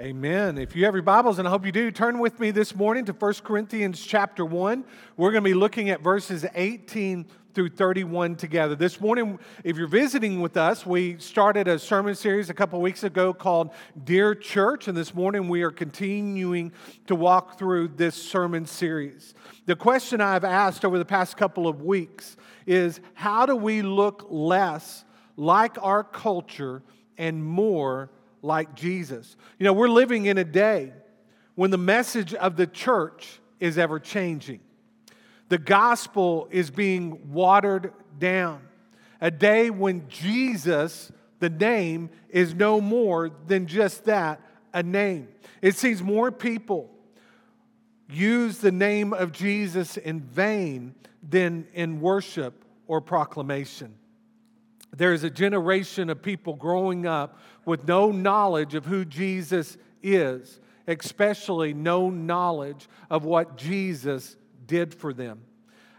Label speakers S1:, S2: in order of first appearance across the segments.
S1: Amen. If you have your Bibles, and I hope you do, turn with me this morning to 1 Corinthians chapter 1. We're going to be looking at verses 18 through 31 together. This morning, if you're visiting with us, we started a sermon series a couple weeks ago called Dear Church, and this morning we are continuing to walk through this sermon series. The question I've asked over the past couple of weeks is how do we look less like our culture and more like Jesus. You know, we're living in a day when the message of the church is ever changing. The gospel is being watered down. A day when Jesus, the name, is no more than just that a name. It seems more people use the name of Jesus in vain than in worship or proclamation. There is a generation of people growing up with no knowledge of who Jesus is, especially no knowledge of what Jesus did for them.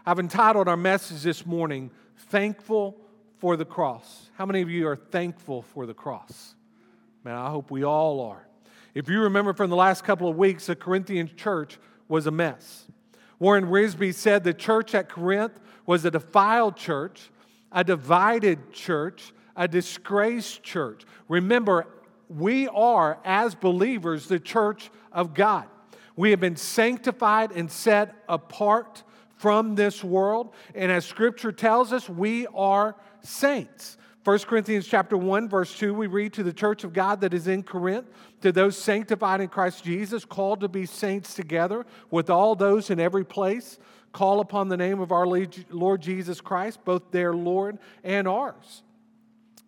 S1: I've entitled our message this morning, Thankful for the Cross. How many of you are thankful for the cross? Man, I hope we all are. If you remember from the last couple of weeks, the Corinthian church was a mess. Warren Wiersbe said the church at Corinth was a defiled church a divided church, a disgraced church. Remember, we are, as believers, the church of God. We have been sanctified and set apart from this world. And as scripture tells us, we are saints. 1 Corinthians chapter 1 verse 2 we read to the church of God that is in Corinth to those sanctified in Christ Jesus called to be saints together with all those in every place call upon the name of our Lord Jesus Christ, both their Lord and ours.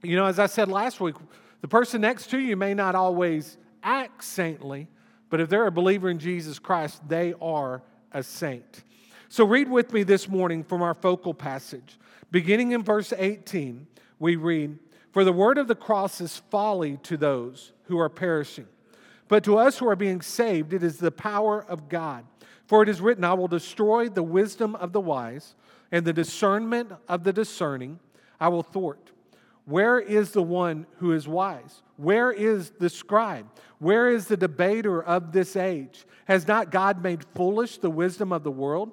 S1: You know, as I said last week, the person next to you may not always act saintly, but if they're a believer in Jesus Christ, they are a saint. So read with me this morning from our focal passage. Beginning in verse 18, we read, For the word of the cross is folly to those who are perishing, but to us who are being saved, it is the power of God. For it is written, I will destroy the wisdom of the wise, and the discernment of the discerning I will thwart. Where is the one who is wise? Where is the scribe? Where is the debater of this age? Has not God made foolish the wisdom of the world?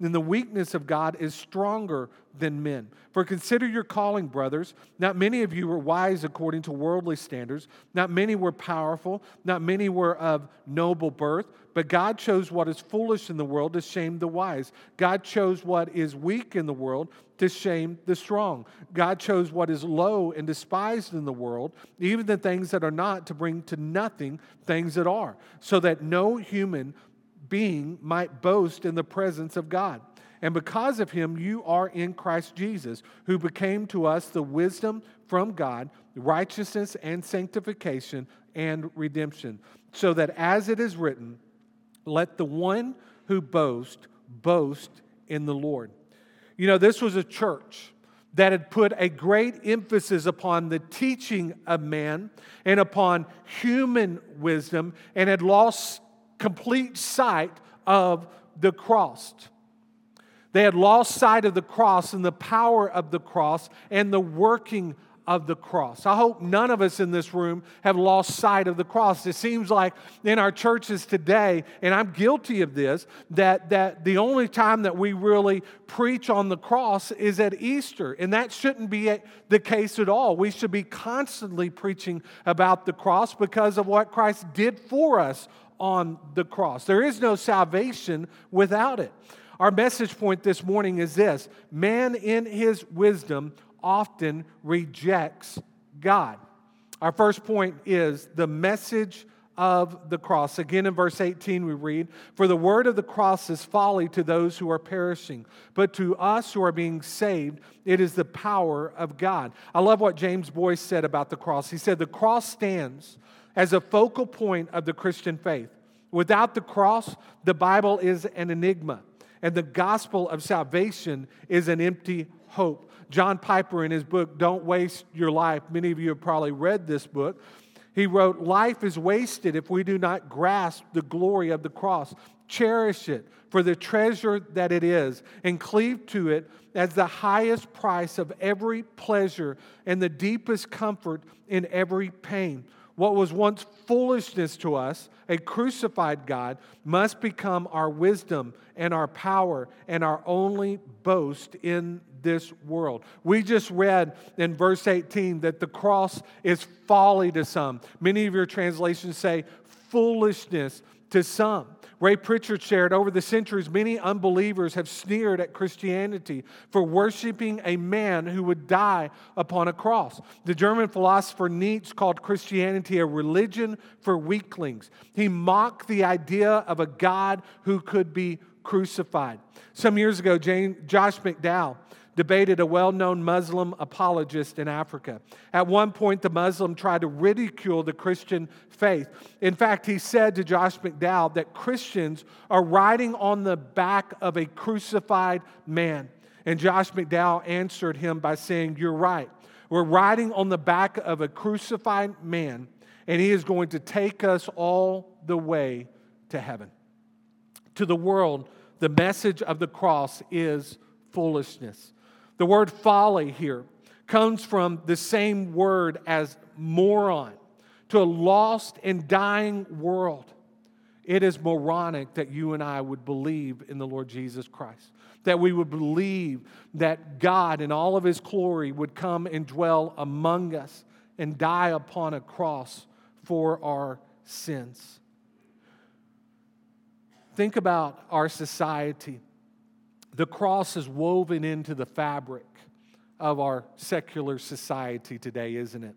S1: and the weakness of God is stronger than men. For consider your calling, brothers. Not many of you were wise according to worldly standards, not many were powerful, not many were of noble birth. But God chose what is foolish in the world to shame the wise. God chose what is weak in the world to shame the strong. God chose what is low and despised in the world, even the things that are not, to bring to nothing things that are, so that no human being might boast in the presence of God. And because of him, you are in Christ Jesus, who became to us the wisdom from God, righteousness and sanctification and redemption, so that as it is written, let the one who boasts boast in the Lord. You know, this was a church that had put a great emphasis upon the teaching of man and upon human wisdom and had lost complete sight of the cross. They had lost sight of the cross and the power of the cross and the working of the cross. I hope none of us in this room have lost sight of the cross. It seems like in our churches today, and I'm guilty of this, that, that the only time that we really preach on the cross is at Easter. And that shouldn't be the case at all. We should be constantly preaching about the cross because of what Christ did for us on the cross. There is no salvation without it. Our message point this morning is this man in his wisdom often rejects God. Our first point is the message of the cross. Again, in verse 18, we read, For the word of the cross is folly to those who are perishing, but to us who are being saved, it is the power of God. I love what James Boice said about the cross. He said, The cross stands as a focal point of the Christian faith. Without the cross, the Bible is an enigma, and the gospel of salvation is an empty hope. John Piper, in his book, Don't Waste Your Life, many of you have probably read this book. He wrote, Life is wasted if we do not grasp the glory of the cross. Cherish it for the treasure that it is, and cleave to it as the highest price of every pleasure and the deepest comfort in every pain. What was once foolishness to us, a crucified God, must become our wisdom and our power and our only boast in this world. We just read in verse 18 that the cross is folly to some. Many of your translations say foolishness to some. Ray Pritchard shared over the centuries, many unbelievers have sneered at Christianity for worshiping a man who would die upon a cross. The German philosopher Nietzsche called Christianity a religion for weaklings. He mocked the idea of a God who could be crucified. Some years ago, Jane, Josh McDowell debated a well known Muslim apologist in Africa. At one point, the Muslim tried to ridicule the Christian faith. In fact, he said to Josh McDowell that Christians are riding on the back of a crucified man. And Josh McDowell answered him by saying, You're right. We're riding on the back of a crucified man, and he is going to take us all the way to heaven. To the world, the message of the cross is foolishness. The word folly here comes from the same word as moron. To a lost and dying world, it is moronic that you and I would believe in the Lord Jesus Christ. That we would believe that God in all of his glory would come and dwell among us and die upon a cross for our sins. Think about our society the cross is woven into the fabric of our secular society today, isn't it?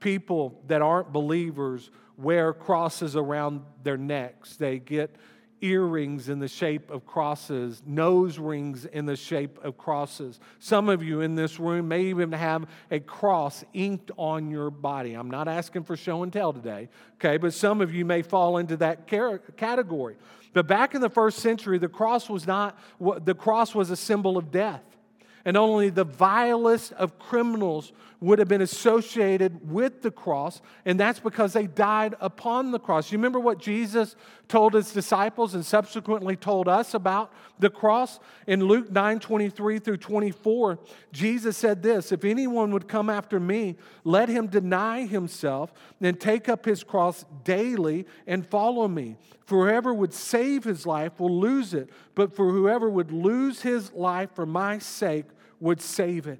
S1: People that aren't believers wear crosses around their necks. They get earrings in the shape of crosses, nose rings in the shape of crosses. Some of you in this room may even have a cross inked on your body. I'm not asking for show and tell today, okay, but some of you may fall into that category. But back in the first century, the cross was not, the cross was a symbol of death. And only the vilest of criminals would have been associated with the cross, and that's because they died upon the cross. You remember what Jesus told his disciples and subsequently told us about the cross? In Luke 9 23 through 24, Jesus said this If anyone would come after me, let him deny himself and take up his cross daily and follow me. For whoever would save his life will lose it, but for whoever would lose his life for my sake would save it.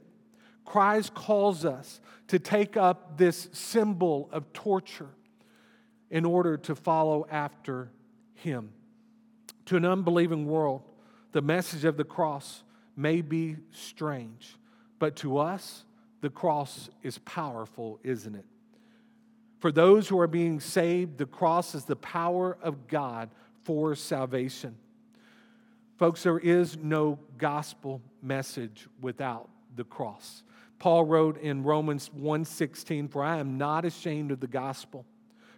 S1: Christ calls us to take up this symbol of torture in order to follow after him. To an unbelieving world, the message of the cross may be strange, but to us, the cross is powerful, isn't it? For those who are being saved, the cross is the power of God for salvation. Folks, there is no gospel message without the cross. Paul wrote in Romans 1:16, "For I am not ashamed of the gospel,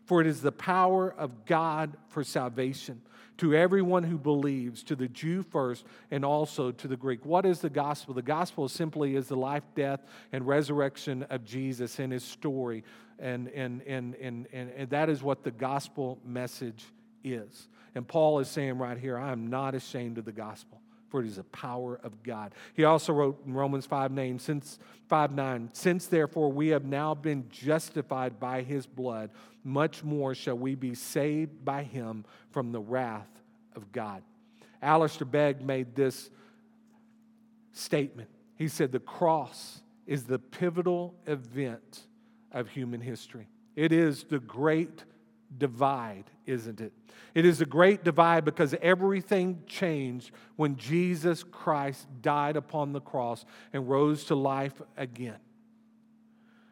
S1: for it is the power of God for salvation to everyone who believes, to the Jew first and also to the Greek." What is the gospel? The gospel simply is the life, death, and resurrection of Jesus and his story. And, and, and, and, and, and that is what the gospel message is. And Paul is saying right here, I am not ashamed of the gospel for it is the power of God. He also wrote in Romans 5 9, since 5 9, since therefore we have now been justified by his blood, much more shall we be saved by him from the wrath of God. Alistair Begg made this statement. He said, The cross is the pivotal event of human history. It is the great divide, isn't it? It is a great divide because everything changed when Jesus Christ died upon the cross and rose to life again.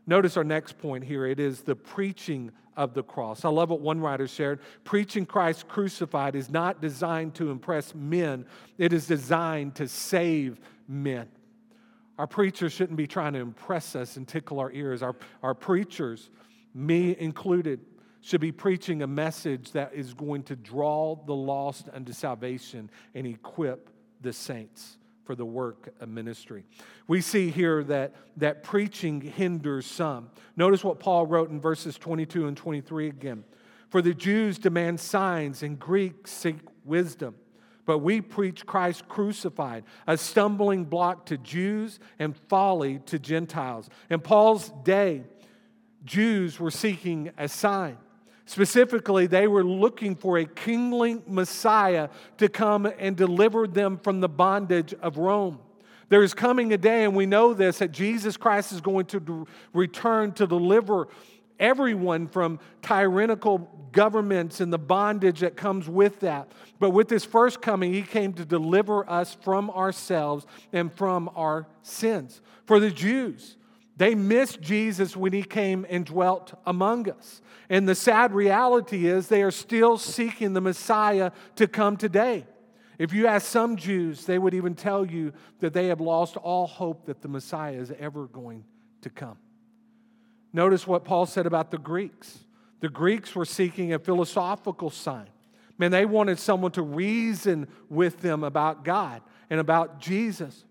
S1: Notice our next point here it is the preaching of the cross. I love what one writer shared. Preaching Christ crucified is not designed to impress men, it is designed to save men. Our preachers shouldn't be trying to impress us and tickle our ears. Our, our preachers, me included, should be preaching a message that is going to draw the lost unto salvation and equip the saints for the work of ministry. We see here that, that preaching hinders some. Notice what Paul wrote in verses 22 and 23 again. For the Jews demand signs, and Greeks seek wisdom. But we preach Christ crucified, a stumbling block to Jews and folly to Gentiles. In Paul's day, Jews were seeking a sign. Specifically, they were looking for a kingly Messiah to come and deliver them from the bondage of Rome. There is coming a day, and we know this, that Jesus Christ is going to return to deliver everyone from tyrannical governments and the bondage that comes with that. But with his first coming, he came to deliver us from ourselves and from our sins. For the Jews, they missed Jesus when he came and dwelt among us. And the sad reality is they are still seeking the Messiah to come today. If you ask some Jews, they would even tell you that they have lost all hope that the Messiah is ever going to come. Notice what Paul said about the Greeks. The Greeks were seeking a philosophical sign. Man, they wanted someone to reason with them about God and about Jesus.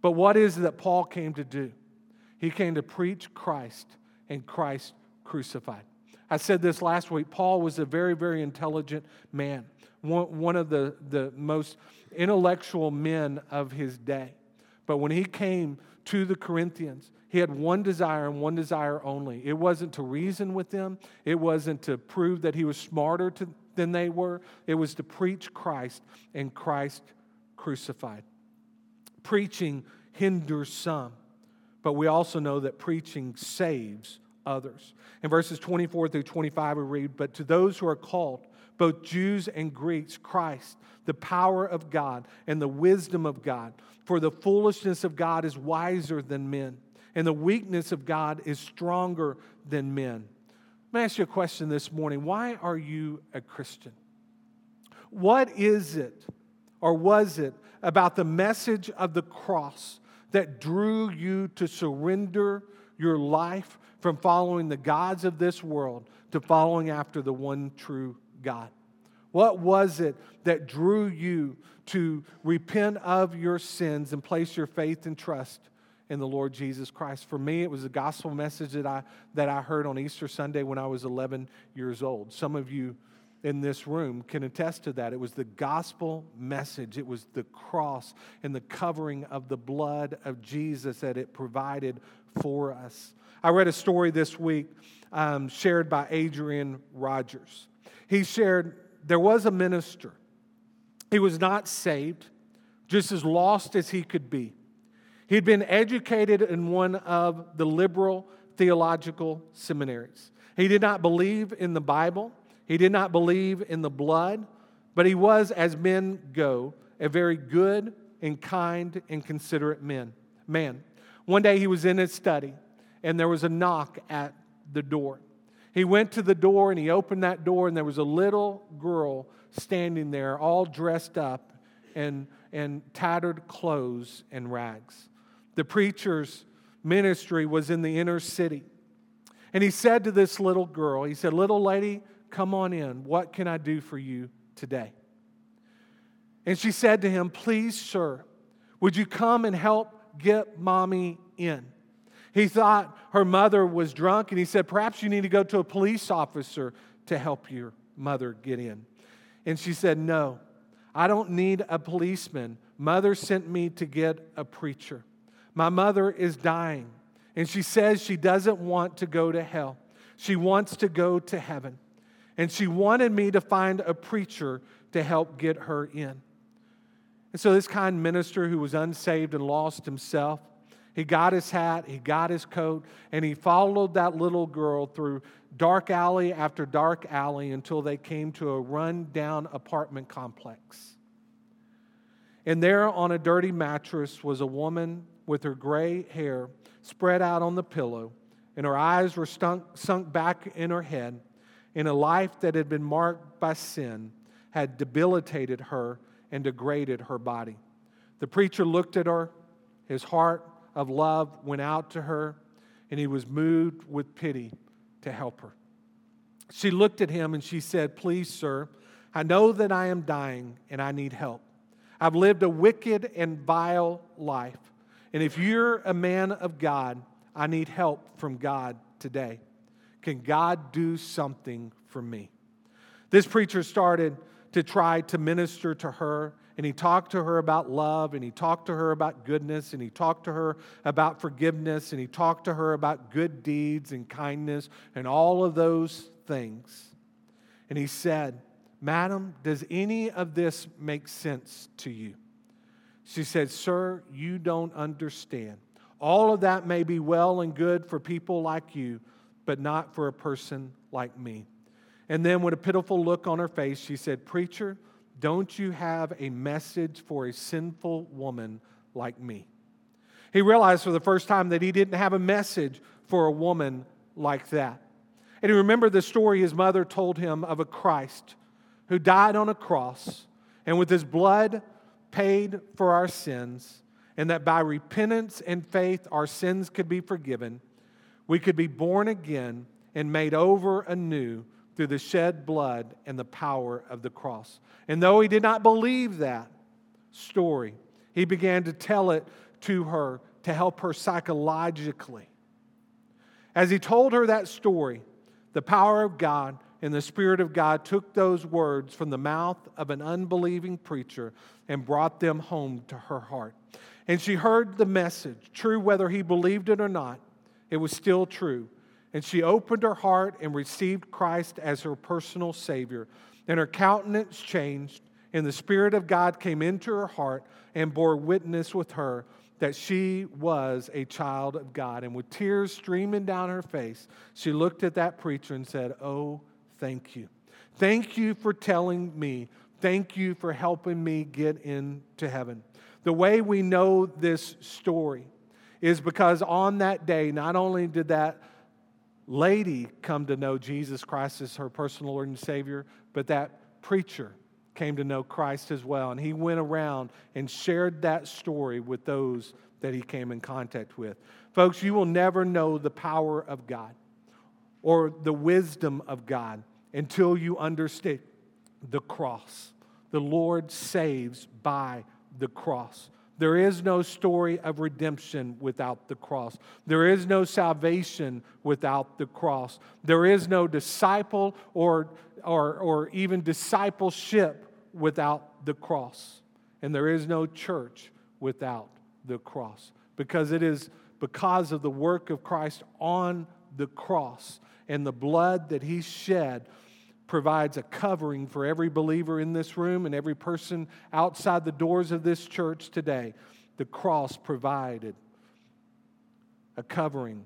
S1: But what is it that Paul came to do? He came to preach Christ and Christ crucified. I said this last week. Paul was a very, very intelligent man, one, one of the, the most intellectual men of his day. But when he came to the Corinthians, he had one desire and one desire only. It wasn't to reason with them, it wasn't to prove that he was smarter to, than they were, it was to preach Christ and Christ crucified. Preaching hinders some. But we also know that preaching saves others. In verses 24 through 25, we read, But to those who are called, both Jews and Greeks, Christ, the power of God and the wisdom of God. For the foolishness of God is wiser than men, and the weakness of God is stronger than men. Let me ask you a question this morning. Why are you a Christian? What is it, or was it, about the message of the cross that drew you to surrender your life from following the gods of this world to following after the one true God? What was it that drew you to repent of your sins and place your faith and trust in the Lord Jesus Christ? For me, it was a gospel message that I, that I heard on Easter Sunday when I was 11 years old. Some of you in this room can attest to that. It was the gospel message, it was the cross and the covering of the blood of Jesus that it provided for us. I read a story this week um, shared by Adrian Rogers. He shared there was a minister, he was not saved, just as lost as he could be. He'd been educated in one of the liberal theological seminaries. He did not believe in the Bible. He did not believe in the blood, but he was, as men go, a very good and kind and considerate man. man. One day he was in his study, and there was a knock at the door. He went to the door and he opened that door, and there was a little girl standing there, all dressed up and, and tattered clothes and rags. The preacher's ministry was in the inner city. And he said to this little girl, he said, Little lady, Come on in. What can I do for you today? And she said to him, Please, sir, would you come and help get mommy in? He thought her mother was drunk, and he said, Perhaps you need to go to a police officer to help your mother get in. And she said, No, I don't need a policeman. Mother sent me to get a preacher. My mother is dying, and she says she doesn't want to go to hell. She wants to go to heaven and she wanted me to find a preacher to help get her in. And so, this kind minister who was unsaved and lost himself, he got his hat, he got his coat, and he followed that little girl through dark alley after dark alley until they came to a run-down apartment complex. And there on a dirty mattress was a woman with her gray hair spread out on the pillow, and her eyes were stunk, sunk back in her head in a life that had been marked by sin had debilitated her and degraded her body. The preacher looked at her, his heart of love went out to her, and he was moved with pity to help her. She looked at him and she said, Please, sir, I know that I am dying and I need help. I've lived a wicked and vile life. And if you're a man of God, I need help from God today. Can God do something for me? This preacher started to try to minister to her, and he talked to her about love, and he talked to her about goodness, and he talked to her about forgiveness, and he talked to her about good deeds and kindness and all of those things. And he said, Madam, does any of this make sense to you? She said, Sir, you don't understand. All of that may be well and good for people like you, but not for a person like me. And then, with a pitiful look on her face, she said, Preacher, don't you have a message for a sinful woman like me? He realized for the first time that he didn't have a message for a woman like that. And he remembered the story his mother told him of a Christ who died on a cross and with his blood paid for our sins, and that by repentance and faith our sins could be forgiven. We could be born again and made over anew through the shed blood and the power of the cross. And though he did not believe that story, he began to tell it to her to help her psychologically. As he told her that story, the power of God and the Spirit of God took those words from the mouth of an unbelieving preacher and brought them home to her heart. And she heard the message, true whether he believed it or not, it was still true. And she opened her heart and received Christ as her personal Savior. And her countenance changed, and the Spirit of God came into her heart and bore witness with her that she was a child of God. And with tears streaming down her face, she looked at that preacher and said, Oh, thank you. Thank you for telling me. Thank you for helping me get into heaven. The way we know this story is because on that day, not only did that lady come to know Jesus Christ as her personal Lord and Savior, but that preacher came to know Christ as well. And he went around and shared that story with those that he came in contact with. Folks, you will never know the power of God or the wisdom of God until you understand the cross. The Lord saves by the cross. There is no story of redemption without the cross. There is no salvation without the cross. There is no disciple or, or, or even discipleship without the cross. And there is no church without the cross. Because it is because of the work of Christ on the cross and the blood that he shed provides a covering for every believer in this room and every person outside the doors of this church today. The cross provided a covering.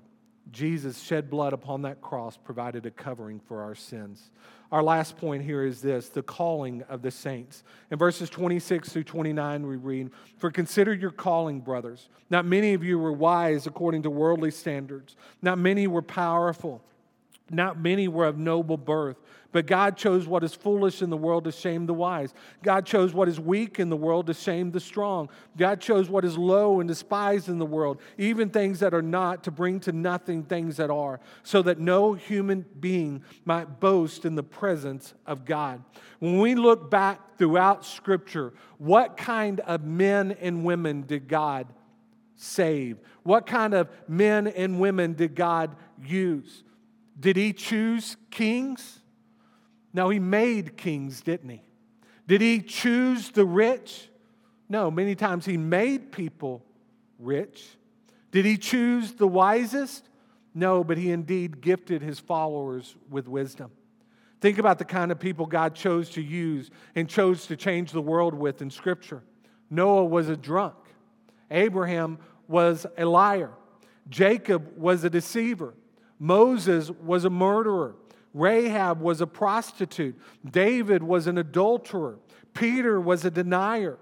S1: Jesus shed blood upon that cross, provided a covering for our sins. Our last point here is this the calling of the saints. In verses 26 through 29, we read, For consider your calling, brothers. Not many of you were wise according to worldly standards, not many were powerful. Not many were of noble birth, but God chose what is foolish in the world to shame the wise. God chose what is weak in the world to shame the strong. God chose what is low and despised in the world, even things that are not, to bring to nothing things that are, so that no human being might boast in the presence of God. When we look back throughout Scripture, what kind of men and women did God save? What kind of men and women did God use? Did he choose kings? No, he made kings, didn't he? Did he choose the rich? No, many times he made people rich. Did he choose the wisest? No, but he indeed gifted his followers with wisdom. Think about the kind of people God chose to use and chose to change the world with in Scripture. Noah was a drunk, Abraham was a liar, Jacob was a deceiver, Moses was a murderer. Rahab was a prostitute. David was an adulterer. Peter was a denier.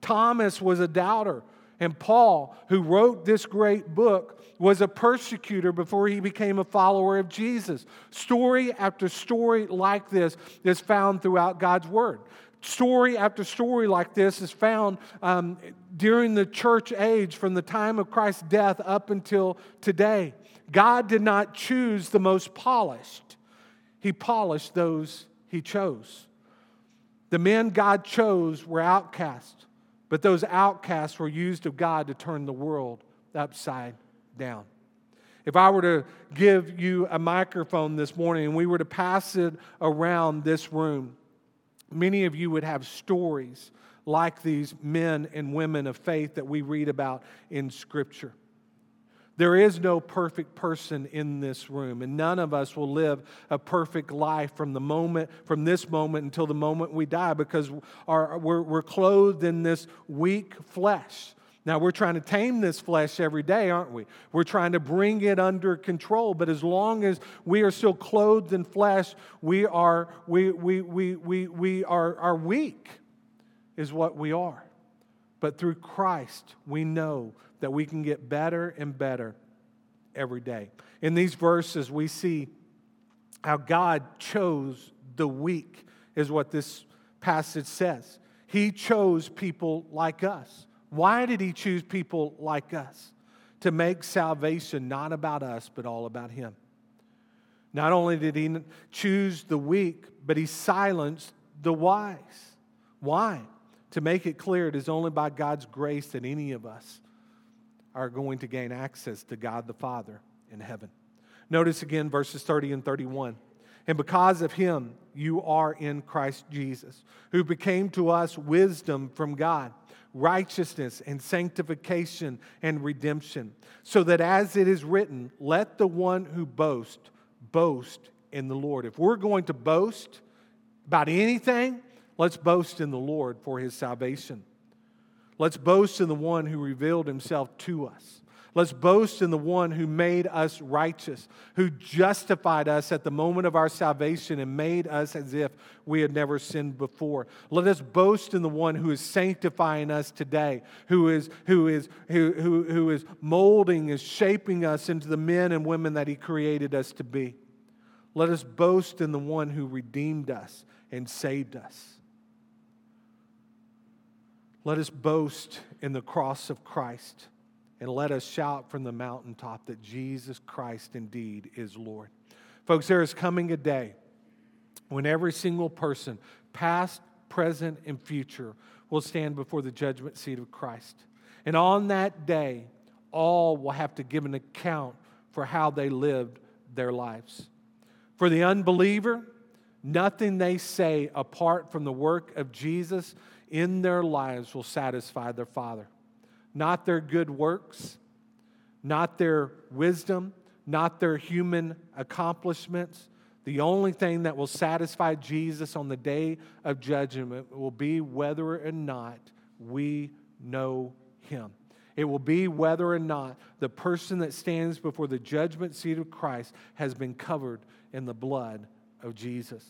S1: Thomas was a doubter. And Paul, who wrote this great book, was a persecutor before he became a follower of Jesus. Story after story like this is found throughout God's Word. Story after story like this is found um, during the church age from the time of Christ's death up until today. God did not choose the most polished, he polished those he chose. The men God chose were outcasts, but those outcasts were used of God to turn the world upside down. If I were to give you a microphone this morning and we were to pass it around this room, many of you would have stories like these men and women of faith that we read about in Scripture. There is no perfect person in this room, and none of us will live a perfect life from the moment, from this moment until the moment we die, because our, we're, we're clothed in this weak flesh. Now, we're trying to tame this flesh every day, aren't we? We're trying to bring it under control. But as long as we are still clothed in flesh, we are, we, we, we, we, we are, are weak, is what we are. But through Christ, we know that we can get better and better every day. In these verses, we see how God chose the weak, is what this passage says. He chose people like us. Why did he choose people like us? To make salvation not about us, but all about him. Not only did he choose the weak, but he silenced the wise. Why? To make it clear it is only by God's grace that any of us are going to gain access to God the Father in heaven. Notice again verses 30 and 31. And because of him, you are in Christ Jesus, who became to us wisdom from God righteousness and sanctification and redemption, so that as it is written, let the one who boasts boast in the Lord. If we're going to boast about anything, let's boast in the Lord for his salvation. Let's boast in the one who revealed himself to us. Let's boast in the one who made us righteous, who justified us at the moment of our salvation and made us as if we had never sinned before. Let us boast in the one who is sanctifying us today, who is, who is, who, who, who is molding, is shaping us into the men and women that he created us to be. Let us boast in the one who redeemed us and saved us. Let us boast in the cross of Christ and let us shout from the mountaintop that Jesus Christ indeed is Lord. Folks, there is coming a day when every single person, past, present, and future, will stand before the judgment seat of Christ. And on that day, all will have to give an account for how they lived their lives. For the unbeliever, nothing they say apart from the work of Jesus in their lives will satisfy their Father not their good works, not their wisdom, not their human accomplishments. The only thing that will satisfy Jesus on the day of judgment will be whether or not we know him. It will be whether or not the person that stands before the judgment seat of Christ has been covered in the blood of Jesus.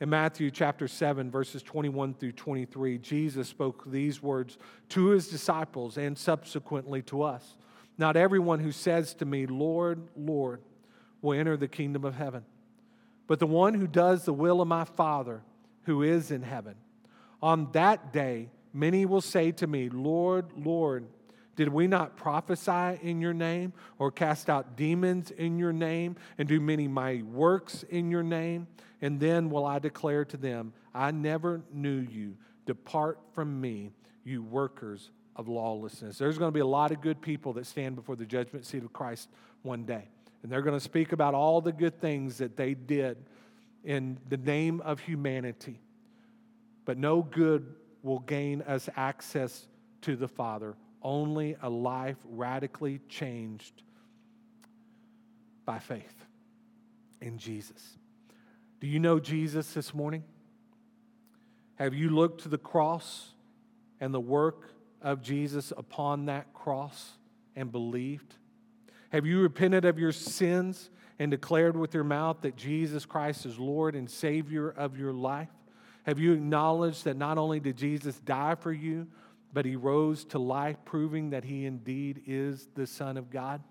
S1: In Matthew chapter 7, verses 21 through 23, Jesus spoke these words to his disciples and subsequently to us. Not everyone who says to me, Lord, Lord, will enter the kingdom of heaven, but the one who does the will of my Father who is in heaven. On that day, many will say to me, Lord, Lord, did we not prophesy in your name or cast out demons in your name and do many mighty works in your name? And then will I declare to them, I never knew you. Depart from me, you workers of lawlessness. There's going to be a lot of good people that stand before the judgment seat of Christ one day. And they're going to speak about all the good things that they did in the name of humanity. But no good will gain us access to the Father, only a life radically changed by faith in Jesus. Do you know Jesus this morning? Have you looked to the cross and the work of Jesus upon that cross and believed? Have you repented of your sins and declared with your mouth that Jesus Christ is Lord and Savior of your life? Have you acknowledged that not only did Jesus die for you, but he rose to life, proving that he indeed is the Son of God?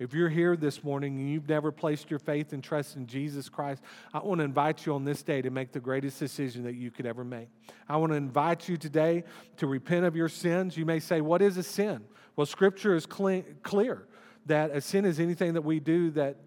S1: If you're here this morning and you've never placed your faith and trust in Jesus Christ, I want to invite you on this day to make the greatest decision that you could ever make. I want to invite you today to repent of your sins. You may say, What is a sin? Well, Scripture is clear that a sin is anything that we do that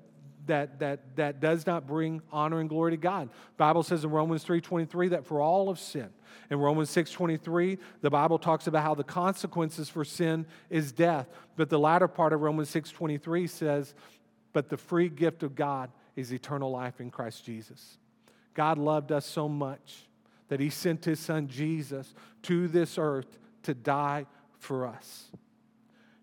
S1: that, that, that does not bring honor and glory to God. Bible says in Romans 3.23 that for all of sin. In Romans 6.23, the Bible talks about how the consequences for sin is death. But the latter part of Romans 6.23 says, but the free gift of God is eternal life in Christ Jesus. God loved us so much that he sent his son Jesus to this earth to die for us.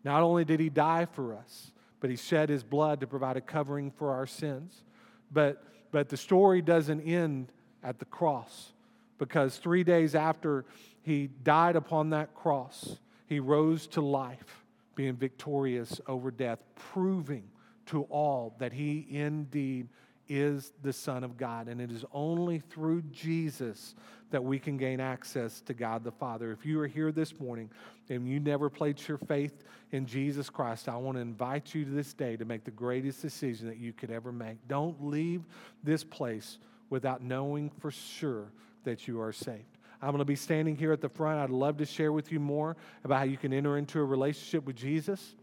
S1: Not only did he die for us, but he shed his blood to provide a covering for our sins. But, but the story doesn't end at the cross because three days after he died upon that cross, he rose to life, being victorious over death, proving to all that he indeed is the Son of God. And it is only through Jesus that we can gain access to God the Father. If you are here this morning and you never placed your faith in Jesus Christ, I want to invite you to this day to make the greatest decision that you could ever make. Don't leave this place without knowing for sure that you are saved. I'm going to be standing here at the front. I'd love to share with you more about how you can enter into a relationship with Jesus.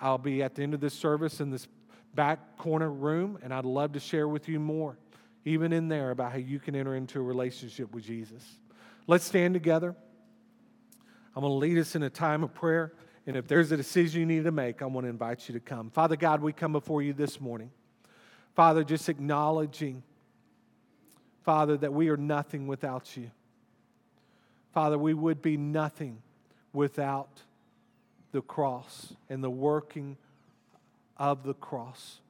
S1: I'll be at the end of this service in this back corner room, and I'd love to share with you more, even in there, about how you can enter into a relationship with Jesus. Let's stand together. I'm going to lead us in a time of prayer. And if there's a decision you need to make, I want to invite you to come. Father God, we come before you this morning. Father, just acknowledging, Father, that we are nothing without you. Father, we would be nothing without the cross and the working of the cross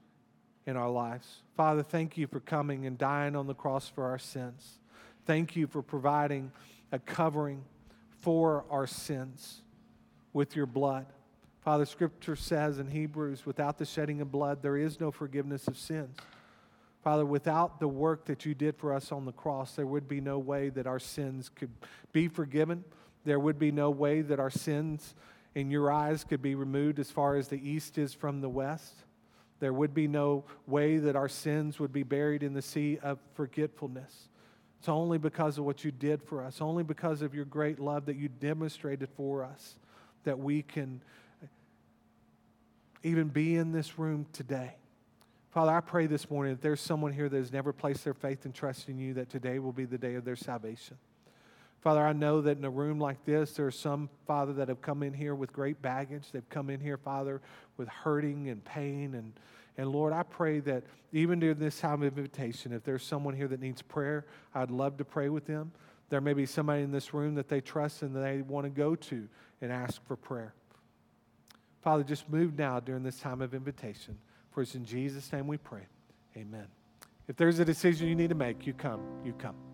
S1: in our lives. Father, thank you for coming and dying on the cross for our sins. Thank you for providing a covering for our sins with your blood. Father, Scripture says in Hebrews, without the shedding of blood, there is no forgiveness of sins. Father, without the work that you did for us on the cross, there would be no way that our sins could be forgiven. There would be no way that our sins in your eyes could be removed as far as the east is from the west. There would be no way that our sins would be buried in the sea of forgetfulness. It's only because of what you did for us, only because of your great love that you demonstrated for us, that we can even be in this room today. Father, I pray this morning that there's someone here that has never placed their faith and trust in you, that today will be the day of their salvation. Father, I know that in a room like this, there are some, Father, that have come in here with great baggage. They've come in here, Father, with hurting and pain. And, and Lord, I pray that even during this time of invitation, if there's someone here that needs prayer, I'd love to pray with them. There may be somebody in this room that they trust and they want to go to and ask for prayer. Father, just move now during this time of invitation. For it's in Jesus' name we pray. Amen. If there's a decision you need to make, you come. You come.